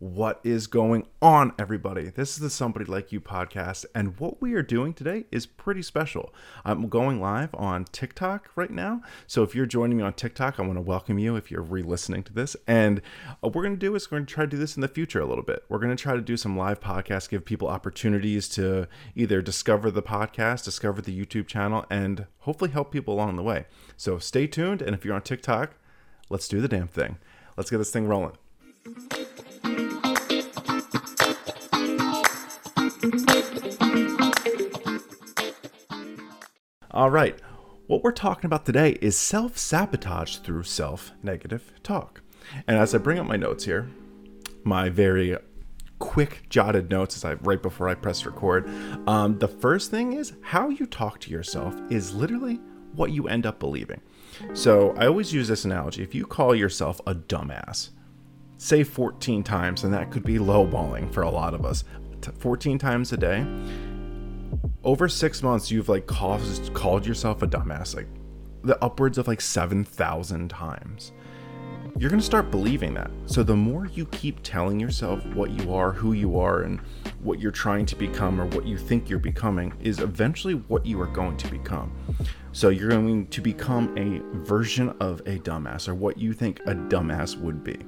What is going on, everybody? This is the Somebody Like You podcast, and what we are doing today is pretty special. I'm going live on TikTok right now. So if you're joining me on TikTok, I want to welcome you if you're re listening to this. And uh, what we're going to do is we're going to try to do this in the future a little bit. We're going to try to do some live podcasts, give people opportunities to either discover the podcast, discover the YouTube channel, and hopefully help people along the way. So stay tuned. And if you're on TikTok, let's do the damn thing. Let's get this thing rolling. All right. What we're talking about today is self sabotage through self negative talk. And as I bring up my notes here, my very quick jotted notes as I right before I press record, um, the first thing is how you talk to yourself is literally what you end up believing. So I always use this analogy. If you call yourself a dumbass, say 14 times, and that could be lowballing for a lot of us, 14 times a day, over six months you've like caused, called yourself a dumbass like the upwards of like 7,000 times. You're going to start believing that. So the more you keep telling yourself what you are, who you are, and what you're trying to become or what you think you're becoming is eventually what you are going to become. So you're going to become a version of a dumbass or what you think a dumbass would be.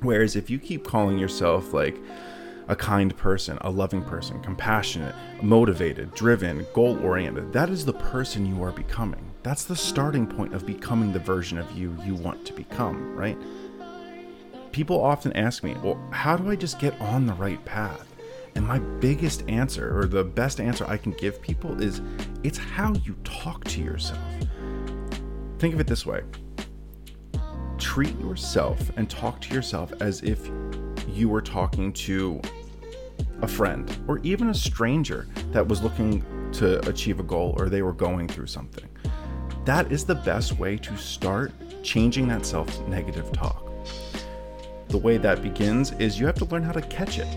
Whereas if you keep calling yourself like, a kind person, a loving person, compassionate, motivated, driven, goal oriented. That is the person you are becoming. That's the starting point of becoming the version of you you want to become, right? People often ask me, well, how do I just get on the right path? And my biggest answer, or the best answer I can give people, is it's how you talk to yourself. Think of it this way treat yourself and talk to yourself as if you were talking to a friend or even a stranger that was looking to achieve a goal or they were going through something. That is the best way to start changing that self negative talk. The way that begins is you have to learn how to catch it.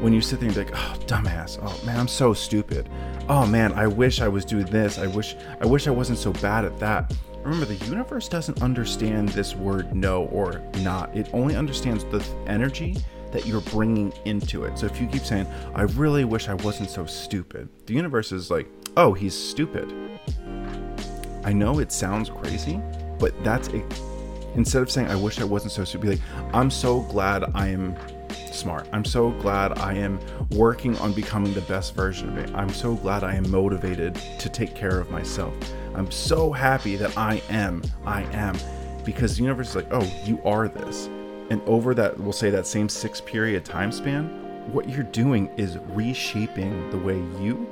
When you sit there and be like, oh, dumbass, oh man, I'm so stupid. Oh man, I wish I was doing this. I wish I wish I wasn't so bad at that. Remember, the universe doesn't understand this word no or not. It only understands the energy that you're bringing into it. So if you keep saying, I really wish I wasn't so stupid, the universe is like, oh, he's stupid. I know it sounds crazy, but that's a, instead of saying, I wish I wasn't so stupid, like, I'm so glad I am smart. I'm so glad I am working on becoming the best version of me. I'm so glad I am motivated to take care of myself. I'm so happy that I am, I am, because the universe is like, oh, you are this. And over that, we'll say that same six period time span, what you're doing is reshaping the way you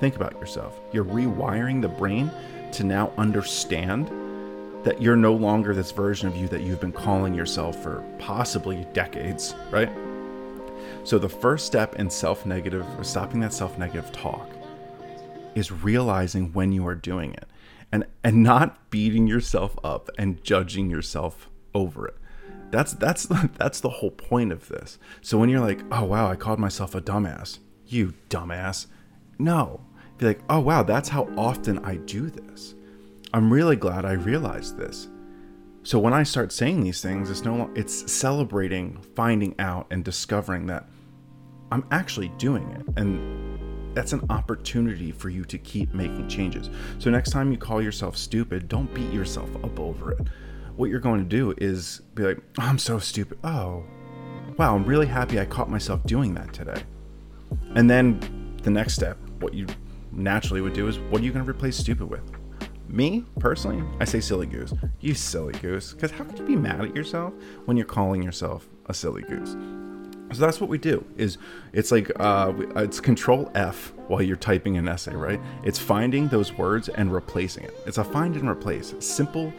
think about yourself. You're rewiring the brain to now understand that you're no longer this version of you that you've been calling yourself for possibly decades, right? So the first step in self negative, or stopping that self negative talk, is realizing when you are doing it and and not beating yourself up and judging yourself over it that's that's that's the whole point of this. So when you're like, "Oh wow, I called myself a dumbass." You dumbass. No. Be like, "Oh wow, that's how often I do this." I'm really glad I realized this. So when I start saying these things, it's no it's celebrating finding out and discovering that I'm actually doing it. And that's an opportunity for you to keep making changes. So next time you call yourself stupid, don't beat yourself up over it what you're going to do is be like, oh, I'm so stupid. Oh, wow, I'm really happy I caught myself doing that today. And then the next step, what you naturally would do is, what are you going to replace stupid with? Me, personally, I say silly goose. You silly goose. Because how could you be mad at yourself when you're calling yourself a silly goose? So that's what we do. Is it's like uh, it's Control F while you're typing an essay, right? It's finding those words and replacing it. It's a find and replace. Simple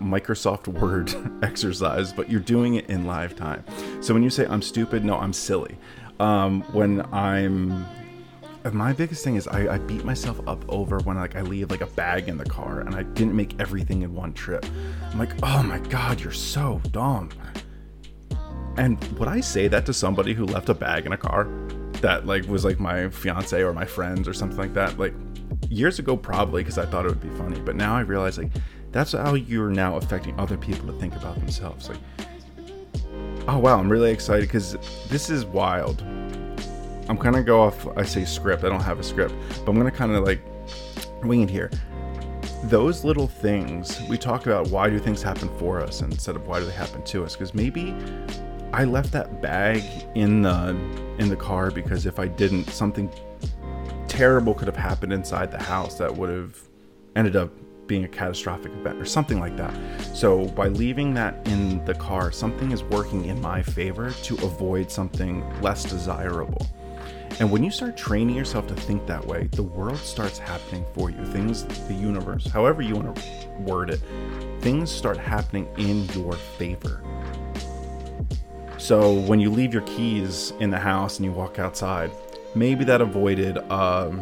Microsoft Word exercise, but you're doing it in live time. So when you say I'm stupid, no, I'm silly. Um, when I'm my biggest thing is I, I, beat myself up over when like I leave like a bag in the car and I didn't make everything in one trip. I'm like, oh my god, you're so dumb. And would I say that to somebody who left a bag in a car that like was like my fiance or my friends or something like that? Like years ago, probably because I thought it would be funny, but now I realize like that's how you're now affecting other people to think about themselves. Like, Oh wow, I'm really excited because this is wild. I'm kind of go off. I say script. I don't have a script, but I'm gonna kind of like wing it here. Those little things we talk about. Why do things happen for us instead of why do they happen to us? Because maybe I left that bag in the in the car because if I didn't, something terrible could have happened inside the house that would have ended up being a catastrophic event or something like that. So by leaving that in the car, something is working in my favor to avoid something less desirable. And when you start training yourself to think that way, the world starts happening for you. Things, the universe, however you want to word it, things start happening in your favor. So when you leave your keys in the house and you walk outside, maybe that avoided um,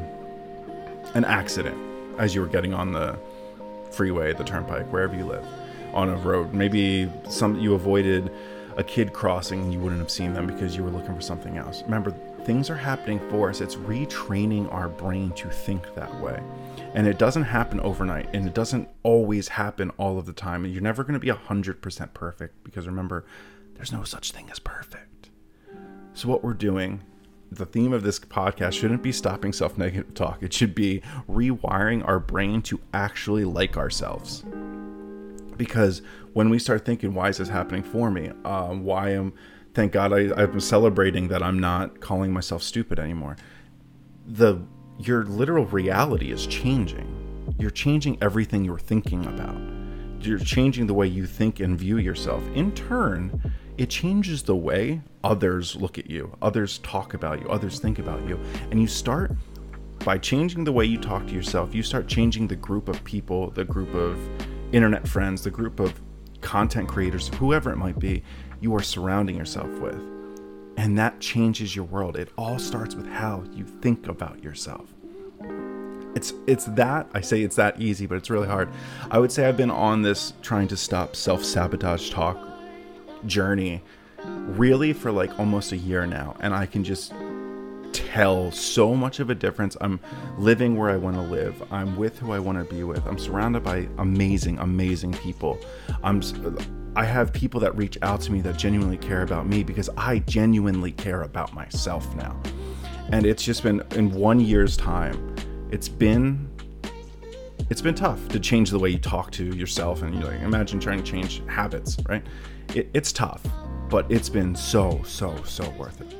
an accident as you were getting on the freeway, the turnpike, wherever you live, on a road. Maybe some you avoided a kid crossing and you wouldn't have seen them because you were looking for something else. Remember, things are happening for us. It's retraining our brain to think that way. And it doesn't happen overnight and it doesn't always happen all of the time. And you're never going to be 100% perfect because remember, there's no such thing as perfect. So, what we're doing the theme of this podcast shouldn't be stopping self negative talk. It should be rewiring our brain to actually like ourselves. Because when we start thinking, why is this happening for me? Um, why am, thank God I, I'm celebrating that I'm not calling myself stupid anymore. The, your literal reality is changing. You're changing everything you're thinking about. You're changing the way you think and view yourself. In turn, it changes the way others look at you, others talk about you, others think about you. And you start by changing the way you talk to yourself, you start changing the group of people, the group of internet friends, the group of content creators, whoever it might be, you are surrounding yourself with. And that changes your world. It all starts with how you think about yourself. It's it's that I say it's that easy, but it's really hard. I would say I've been on this trying to stop self-sabotage talk journey really for like almost a year now and I can just tell so much of a difference. I'm living where I want to live. I'm with who I want to be with. I'm surrounded by amazing amazing people. I'm I have people that reach out to me that genuinely care about me because I genuinely care about myself now. And it's just been in 1 year's time. It's been it's been tough to change the way you talk to yourself and you like imagine trying to change habits, right? it, it's tough, but it's been so, so, so worth it.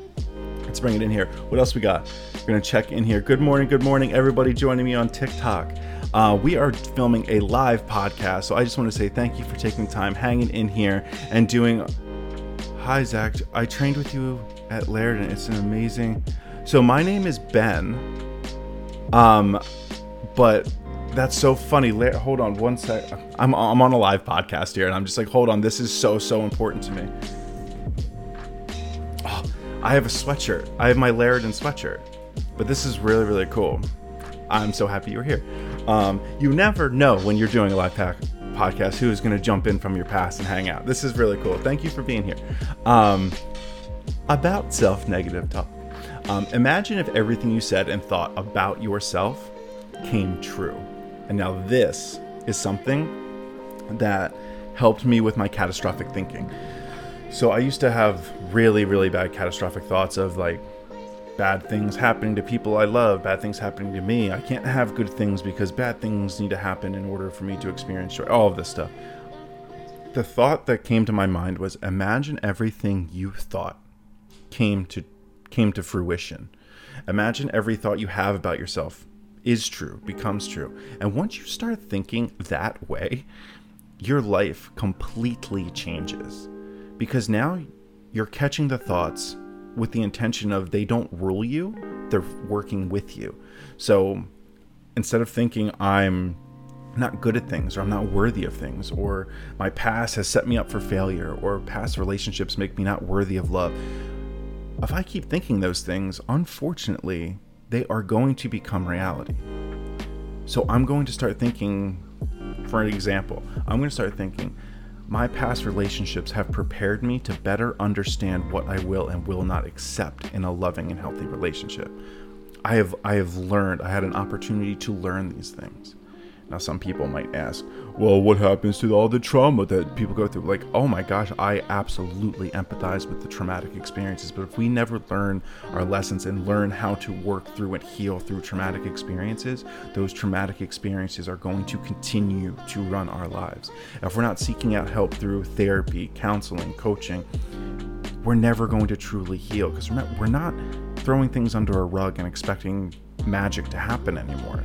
Let's bring it in here. What else we got? We're gonna check in here. Good morning, good morning, everybody joining me on TikTok. Uh, we are filming a live podcast, so I just want to say thank you for taking time, hanging in here, and doing. Hi, Zach. I trained with you at Laridan. It's an amazing. So my name is Ben. Um, but that's so funny. Hold on one sec. I'm, I'm on a live podcast here, and I'm just like, hold on. This is so, so important to me. Oh, I have a sweatshirt. I have my Laridan sweatshirt. But this is really, really cool. I'm so happy you're here. Um, you never know when you're doing a live pack podcast who is going to jump in from your past and hang out. This is really cool. Thank you for being here. Um, about self negative talk. Um, imagine if everything you said and thought about yourself came true. And now this is something that helped me with my catastrophic thinking. So I used to have really, really bad catastrophic thoughts of like bad things happening to people I love, bad things happening to me. I can't have good things because bad things need to happen in order for me to experience joy. All of this stuff. The thought that came to my mind was imagine everything you thought came to came to fruition. Imagine every thought you have about yourself is true, becomes true. And once you start thinking that way, your life completely changes. Because now you're catching the thoughts with the intention of they don't rule you, they're working with you. So instead of thinking I'm not good at things or I'm not worthy of things or my past has set me up for failure or past relationships make me not worthy of love, if I keep thinking those things, unfortunately, they are going to become reality. So I'm going to start thinking, for an example, I'm going to start thinking, my past relationships have prepared me to better understand what I will and will not accept in a loving and healthy relationship. I have I have learned, I had an opportunity to learn these things. Now some people might ask, well, what happens to all the trauma that people go through? Like, oh my gosh, I absolutely empathize with the traumatic experiences. But if we never learn our lessons and learn how to work through and heal through traumatic experiences, those traumatic experiences are going to continue to run our lives. If we're not seeking out help through therapy, counseling, coaching, we're never going to truly heal because we're not throwing things under a rug and expecting magic to happen anymore.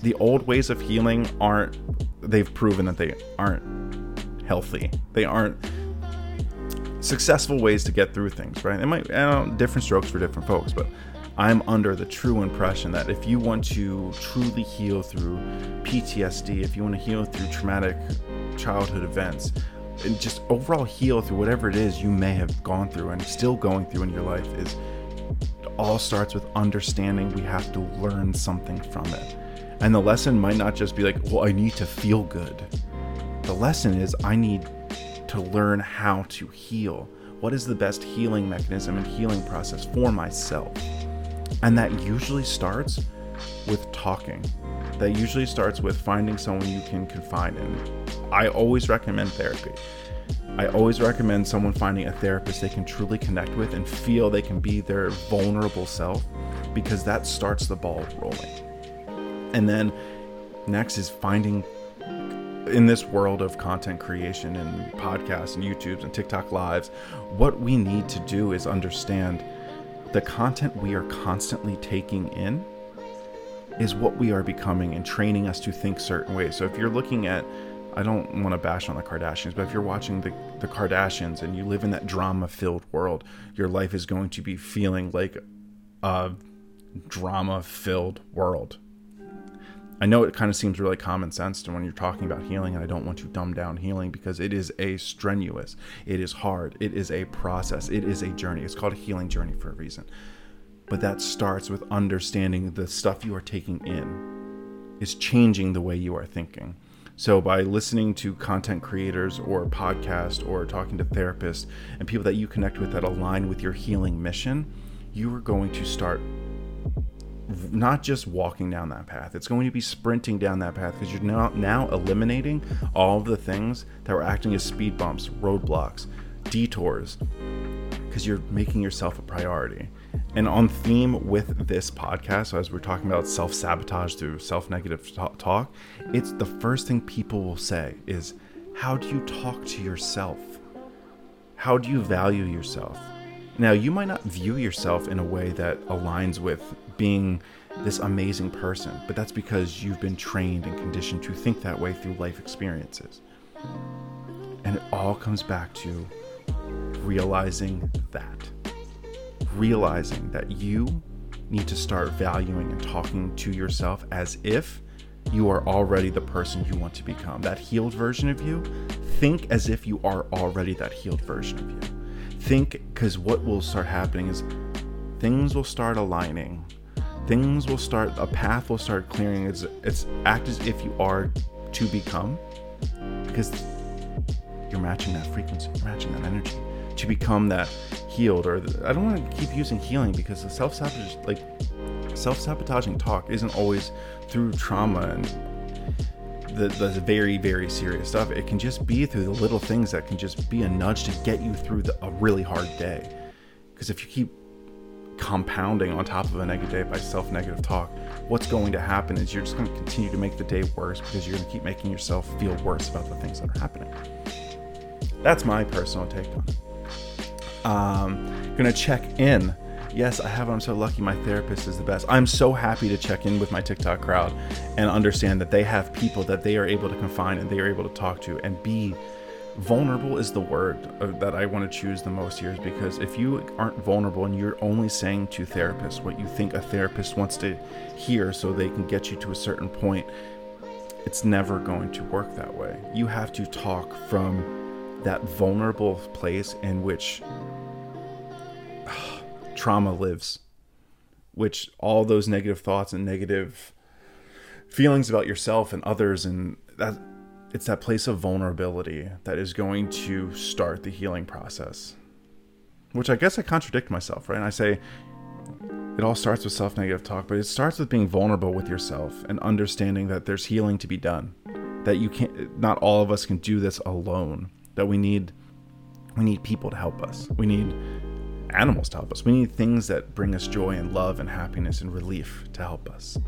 The old ways of healing aren't they've proven that they aren't healthy. They aren't successful ways to get through things, right? It might different strokes for different folks, but I'm under the true impression that if you want to truly heal through PTSD, if you want to heal through traumatic childhood events, and just overall heal through whatever it is you may have gone through and still going through in your life is all starts with understanding we have to learn something from it. And the lesson might not just be like, well, I need to feel good. The lesson is, I need to learn how to heal. What is the best healing mechanism and healing process for myself? And that usually starts with talking. That usually starts with finding someone you can confide in. I always recommend therapy. I always recommend someone finding a therapist they can truly connect with and feel they can be their vulnerable self because that starts the ball rolling. And then next is finding in this world of content creation and podcasts and YouTubes and TikTok lives, what we need to do is understand the content we are constantly taking in is what we are becoming and training us to think certain ways. So if you're looking at I don't want to bash on the Kardashians, but if you're watching the, the Kardashians and you live in that drama filled world, your life is going to be feeling like a drama filled world. I know it kind of seems really common sense to when you're talking about healing, and I don't want to dumb down healing because it is a strenuous, it is hard, it is a process, it is a journey. It's called a healing journey for a reason. But that starts with understanding the stuff you are taking in is changing the way you are thinking. So, by listening to content creators or podcasts or talking to therapists and people that you connect with that align with your healing mission, you are going to start not just walking down that path. It's going to be sprinting down that path because you're now now eliminating all of the things that were acting as speed bumps, roadblocks, detours, because you're making yourself a priority. And on theme with this podcast, as we're talking about self sabotage through self negative talk, it's the first thing people will say is, How do you talk to yourself? How do you value yourself? Now, you might not view yourself in a way that aligns with being this amazing person, but that's because you've been trained and conditioned to think that way through life experiences. And it all comes back to realizing that. Realizing that you need to start valuing and talking to yourself as if you are already the person you want to become. That healed version of you, think as if you are already that healed version of you. Think because what will start happening is things will start aligning. Things will start a path will start clearing. It's it's act as if you are to become because you're matching that frequency you're matching that energy. To become that healed or the, i don't want to keep using healing because the self-sabotage like self-sabotaging talk isn't always through trauma and the, the very very serious stuff it can just be through the little things that can just be a nudge to get you through the, a really hard day because if you keep compounding on top of a negative day by self negative talk, what's going to happen is you're just going to continue to make the day worse because you're going to keep making yourself feel worse about the things that are happening. That's my personal take on it. Um, gonna check in. Yes, I have. I'm so lucky. My therapist is the best. I'm so happy to check in with my TikTok crowd and understand that they have people that they are able to confine and they are able to talk to and be vulnerable is the word uh, that I want to choose the most here is because if you aren't vulnerable and you're only saying to therapists what you think a therapist wants to hear so they can get you to a certain point, it's never going to work that way. You have to talk from that vulnerable place in which trauma lives, which all those negative thoughts and negative feelings about yourself and others and that it's that place of vulnerability that is going to start the healing process. Which I guess I contradict myself, right? And I say it all starts with self negative talk, but it starts with being vulnerable with yourself and understanding that there's healing to be done. that you can't not all of us can do this alone that we need we need people to help us we need animals to help us. We need things that bring us joy and love and happiness and relief to help us.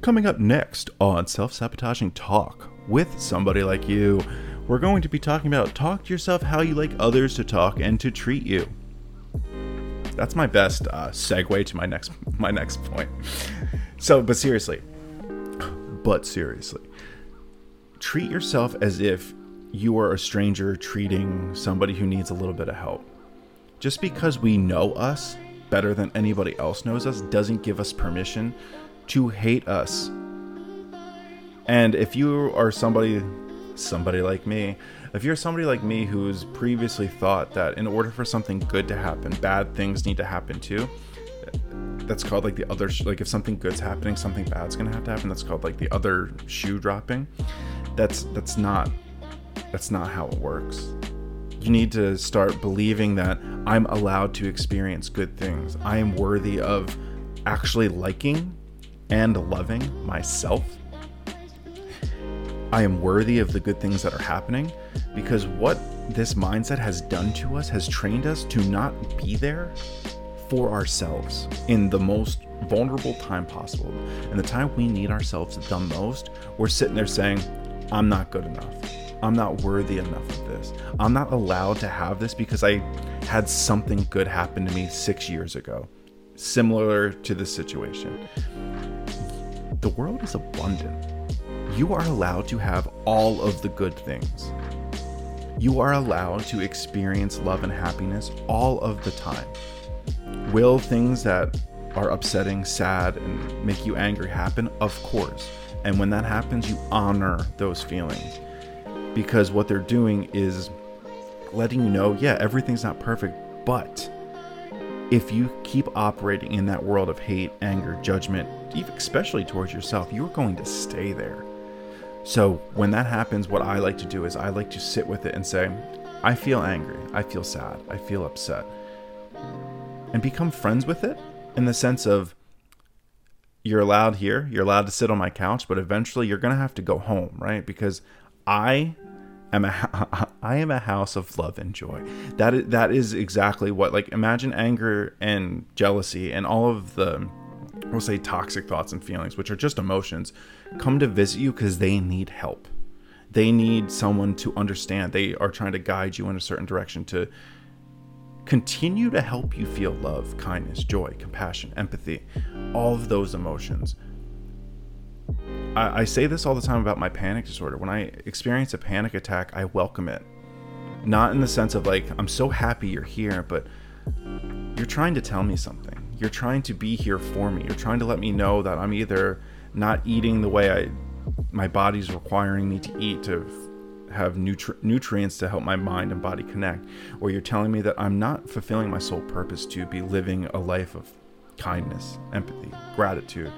Coming up next on self-sabotaging talk with somebody like you we're going to be talking about talk to yourself how you like others to talk and to treat you. That's my best uh, segue to my next my next point. So but seriously but seriously, treat yourself as if you are a stranger treating somebody who needs a little bit of help. Just because we know us better than anybody else knows us doesn't give us permission to hate us. And if you are somebody somebody like me, if you're somebody like me who's previously thought that in order for something good to happen, bad things need to happen too, that's called like the other like if something good's happening something bad's gonna have to happen that's called like the other shoe dropping that's that's not that's not how it works you need to start believing that i'm allowed to experience good things i am worthy of actually liking and loving myself i am worthy of the good things that are happening because what this mindset has done to us has trained us to not be there for ourselves in the most vulnerable time possible. And the time we need ourselves the most, we're sitting there saying, I'm not good enough. I'm not worthy enough of this. I'm not allowed to have this because I had something good happen to me six years ago, similar to this situation. The world is abundant. You are allowed to have all of the good things. You are allowed to experience love and happiness all of the time. Will things that are upsetting, sad, and make you angry happen? Of course. And when that happens, you honor those feelings because what they're doing is letting you know, yeah, everything's not perfect, but if you keep operating in that world of hate, anger, judgment, especially towards yourself, you're going to stay there. So when that happens, what I like to do is I like to sit with it and say, I feel angry, I feel sad, I feel upset and become friends with it in the sense of you're allowed here, you're allowed to sit on my couch, but eventually you're going to have to go home, right? Because I am a I am a house of love and joy. That is, that is exactly what like imagine anger and jealousy and all of the we'll say toxic thoughts and feelings, which are just emotions, come to visit you because they need help. They need someone to understand. They are trying to guide you in a certain direction to continue to help you feel love, kindness, joy, compassion, empathy, all of those emotions. I, I, say this all the time about my panic disorder. When I experience a panic attack, I welcome it. Not in the sense of like, I'm so happy you're here, but you're trying to tell me something. You're trying to be here for me. You're trying to let me know that I'm either not eating the way I my body's requiring me to eat to have nutri- nutrients to help my mind and body connect, or you're telling me that I'm not fulfilling my sole purpose to be living a life of kindness, empathy, gratitude,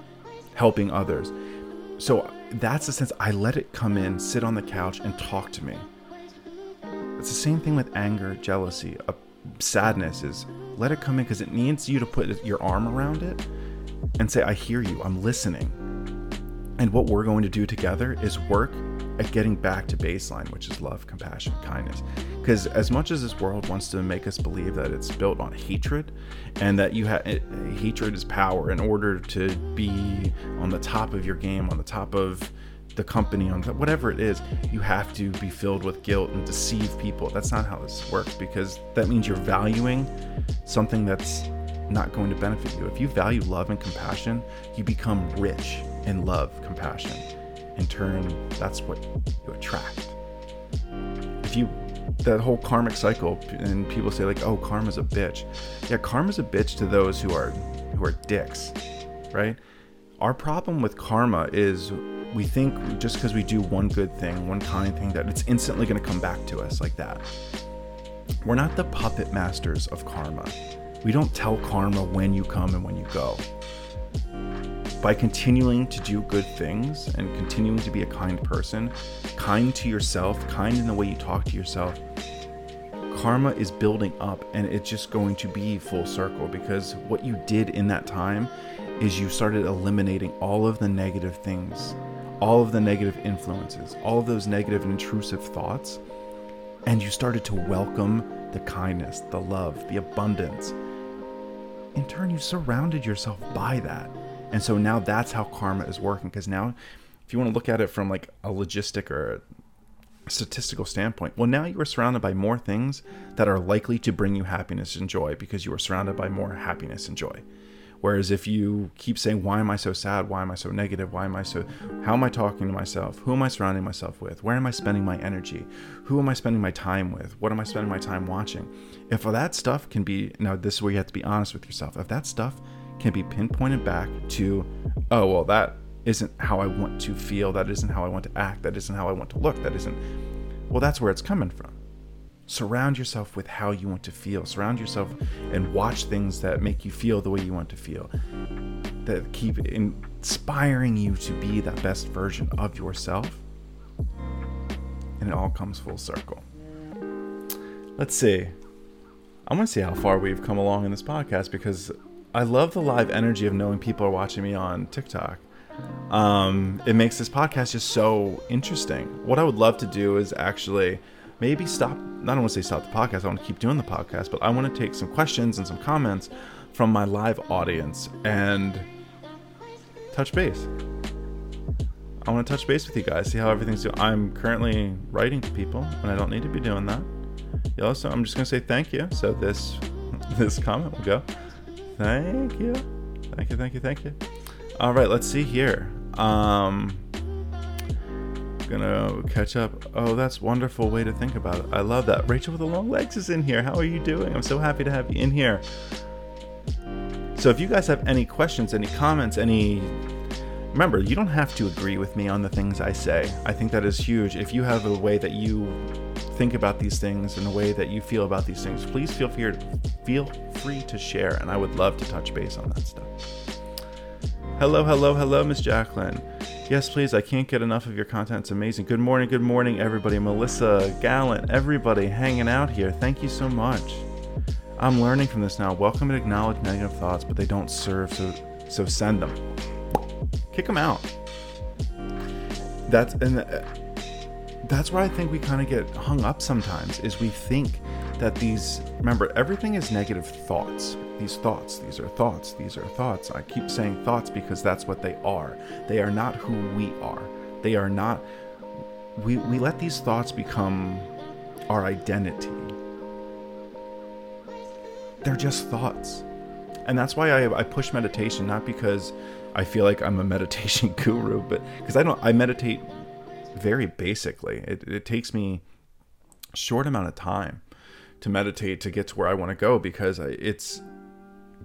helping others. So that's the sense I let it come in, sit on the couch, and talk to me. It's the same thing with anger, jealousy, uh, sadness is let it come in because it needs you to put your arm around it and say, I hear you, I'm listening. And what we're going to do together is work at getting back to baseline, which is love, compassion, kindness. Because as much as this world wants to make us believe that it's built on hatred, and that you have eh, hatred is power, in order to be on the top of your game, on the top of the company, on whatever it is, you have to be filled with guilt and deceive people. That's not how this works because that means you're valuing something that's not going to benefit you. If you value love and compassion, you become rich in love, compassion in turn, that's what you attract. If you that whole karmic cycle and people say like oh karma's a bitch. Yeah karma's a bitch to those who are who are dicks right? Our problem with karma is we think just because we do one good thing one kind thing that it's instantly going to come back to us like that. We're not the puppet masters of karma. We don't tell karma when you come and when you go by continuing to do good things and continuing to be a kind person, kind to yourself, kind in the way you talk to yourself, karma is building up and it's just going to be full circle because what you did in that time is you started eliminating all of the negative things, all of the negative influences, all of those negative and intrusive thoughts, and you started to welcome the kindness, the love, the abundance. In turn, you surrounded yourself by that. And so now that's how karma is working. Because now, if you want to look at it from like a logistic or a statistical standpoint, well, now you are surrounded by more things that are likely to bring you happiness and joy because you are surrounded by more happiness and joy. Whereas if you keep saying, Why am I so sad? Why am I so negative? Why am I so. How am I talking to myself? Who am I surrounding myself with? Where am I spending my energy? Who am I spending my time with? What am I spending my time watching? If all that stuff can be. Now, this is where you have to be honest with yourself. If that stuff can be pinpointed back to, Oh, well, that isn't how I want to feel. That isn't how I want to act. That isn't how I want to look. That isn't. Well, that's where it's coming from surround yourself with how you want to feel surround yourself and watch things that make you feel the way you want to feel that keep inspiring you to be that best version of yourself and it all comes full circle let's see i want to see how far we've come along in this podcast because i love the live energy of knowing people are watching me on tiktok um, it makes this podcast just so interesting what i would love to do is actually maybe stop. I don't want to say stop the podcast. I want to keep doing the podcast, but I want to take some questions and some comments from my live audience and touch base. I want to touch base with you guys, see how everything's doing. I'm currently writing to people, and I don't need to be doing that. You also, I'm just gonna say thank you. So this this comment will go. Thank you, thank you, thank you, thank you. All right, let's see here. Um, gonna catch up. Oh, that's wonderful way to think about it. I love that. Rachel with the long legs is in here. How are you doing? I'm so happy to have you in here. So if you guys have any questions, any comments, any remember, you don't have to agree with me on the things I say. I think that is huge. If you have a way that you think about these things and a way that you feel about these things, please feel free to, feel free to share and I would love to touch base on that stuff. Hello, hello, hello, Miss Jacqueline. Yes, please. I can't get enough of your content. It's amazing. Good morning, good morning, everybody. Melissa, Gallant, everybody hanging out here. Thank you so much. I'm learning from this now. Welcome and acknowledge negative thoughts, but they don't serve, so so send them. Kick them out. That's and uh, that's where I think we kind of get hung up sometimes. Is we think that these remember everything is negative thoughts. These thoughts these are thoughts these are thoughts. I keep saying thoughts because that's what they are. They are not who we are. They are not we we let these thoughts become our identity. They're just thoughts. And that's why I, I push meditation not because i feel like i'm a meditation guru but because i don't i meditate very basically it, it takes me short amount of time to meditate to get to where I want to go because it's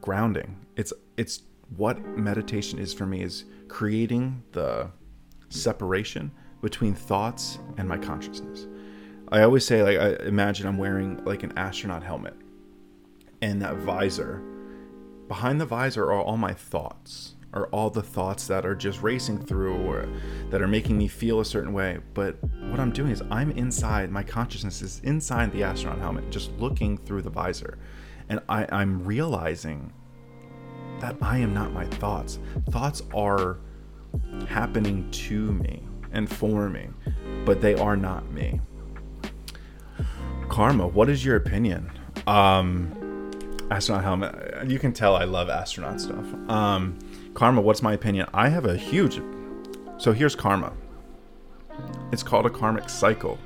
grounding. It's it's what meditation is for me is creating the separation between thoughts and my consciousness. I always say like I imagine I'm wearing like an astronaut helmet and that visor behind the visor are all my thoughts are all the thoughts that are just racing through or that are making me feel a certain way. But what I'm doing is I'm inside, my consciousness is inside the astronaut helmet, just looking through the visor. And I, I'm realizing that I am not my thoughts. Thoughts are happening to me and for me, but they are not me. Karma, what is your opinion? Um, astronaut helmet. You can tell I love astronaut stuff. Um, Karma, what's my opinion? I have a huge. So here's karma. It's called a karmic cycle.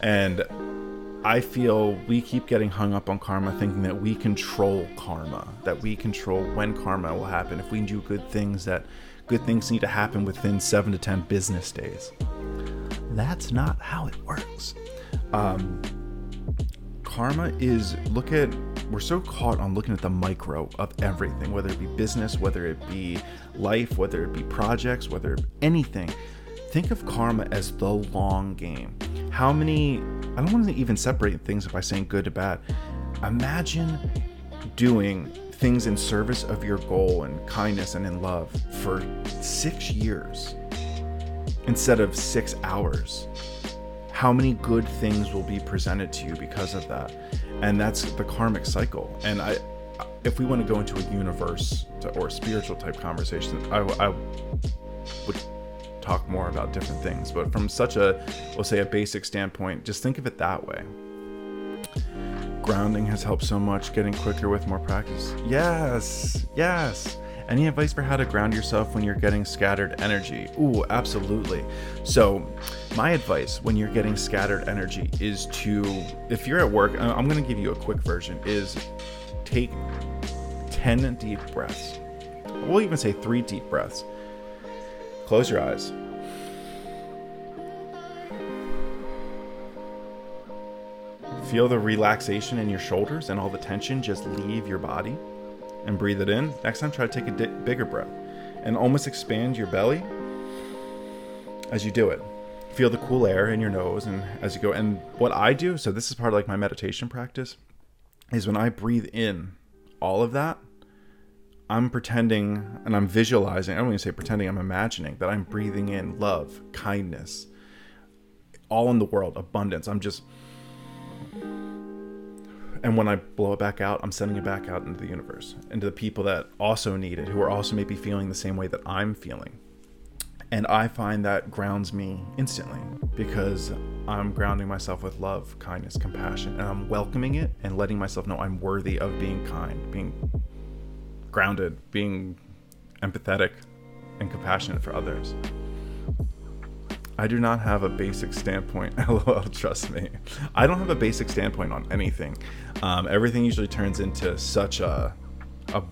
And I feel we keep getting hung up on karma, thinking that we control karma, that we control when karma will happen. If we do good things, that good things need to happen within seven to 10 business days. That's not how it works. Um, karma is look at we're so caught on looking at the micro of everything, whether it be business, whether it be life, whether it be projects, whether anything. Think of karma as the long game. How many, I don't want to even separate things by saying good to bad. Imagine doing things in service of your goal and kindness and in love for six years instead of six hours how many good things will be presented to you because of that and that's the karmic cycle and i if we want to go into a universe or spiritual type conversation I, I would talk more about different things. But from such a, we'll say, a basic standpoint, just think of it that way. Grounding has helped so much, getting quicker with more practice. Yes, yes. Any advice for how to ground yourself when you're getting scattered energy? Ooh, absolutely. So, my advice when you're getting scattered energy is to, if you're at work, I'm going to give you a quick version, is take 10 deep breaths. We'll even say three deep breaths. Close your eyes. Feel the relaxation in your shoulders and all the tension just leave your body and breathe it in. Next time, try to take a di- bigger breath and almost expand your belly as you do it. Feel the cool air in your nose and as you go. And what I do, so this is part of like my meditation practice, is when I breathe in all of that, I'm pretending and I'm visualizing, I don't even say pretending, I'm imagining that I'm breathing in love, kindness, all in the world, abundance. I'm just and when I blow it back out, I'm sending it back out into the universe, into the people that also need it, who are also maybe feeling the same way that I'm feeling. And I find that grounds me instantly because I'm grounding myself with love, kindness, compassion, and I'm welcoming it and letting myself know I'm worthy of being kind, being grounded, being empathetic and compassionate for others. I do not have a basic standpoint. LOL, trust me. I don't have a basic standpoint on anything. Um, everything usually turns into such a, a,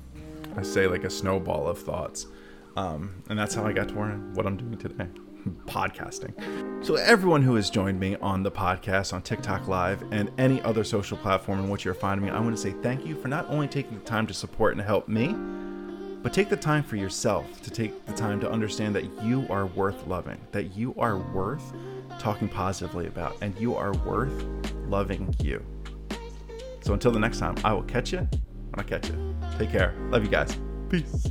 I say like a snowball of thoughts. Um, and that's how I got to where, what I'm doing today podcasting. So, everyone who has joined me on the podcast, on TikTok Live, and any other social platform in which you're finding me, I want to say thank you for not only taking the time to support and help me, but take the time for yourself to take the time to understand that you are worth loving, that you are worth talking positively about, and you are worth loving you. So until the next time, I will catch you when I catch you. Take care. Love you guys. Peace.